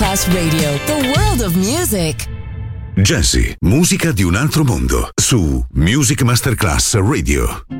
Class Radio, the world of music. Jazzy, musica di un altro mondo, su Music Masterclass Radio.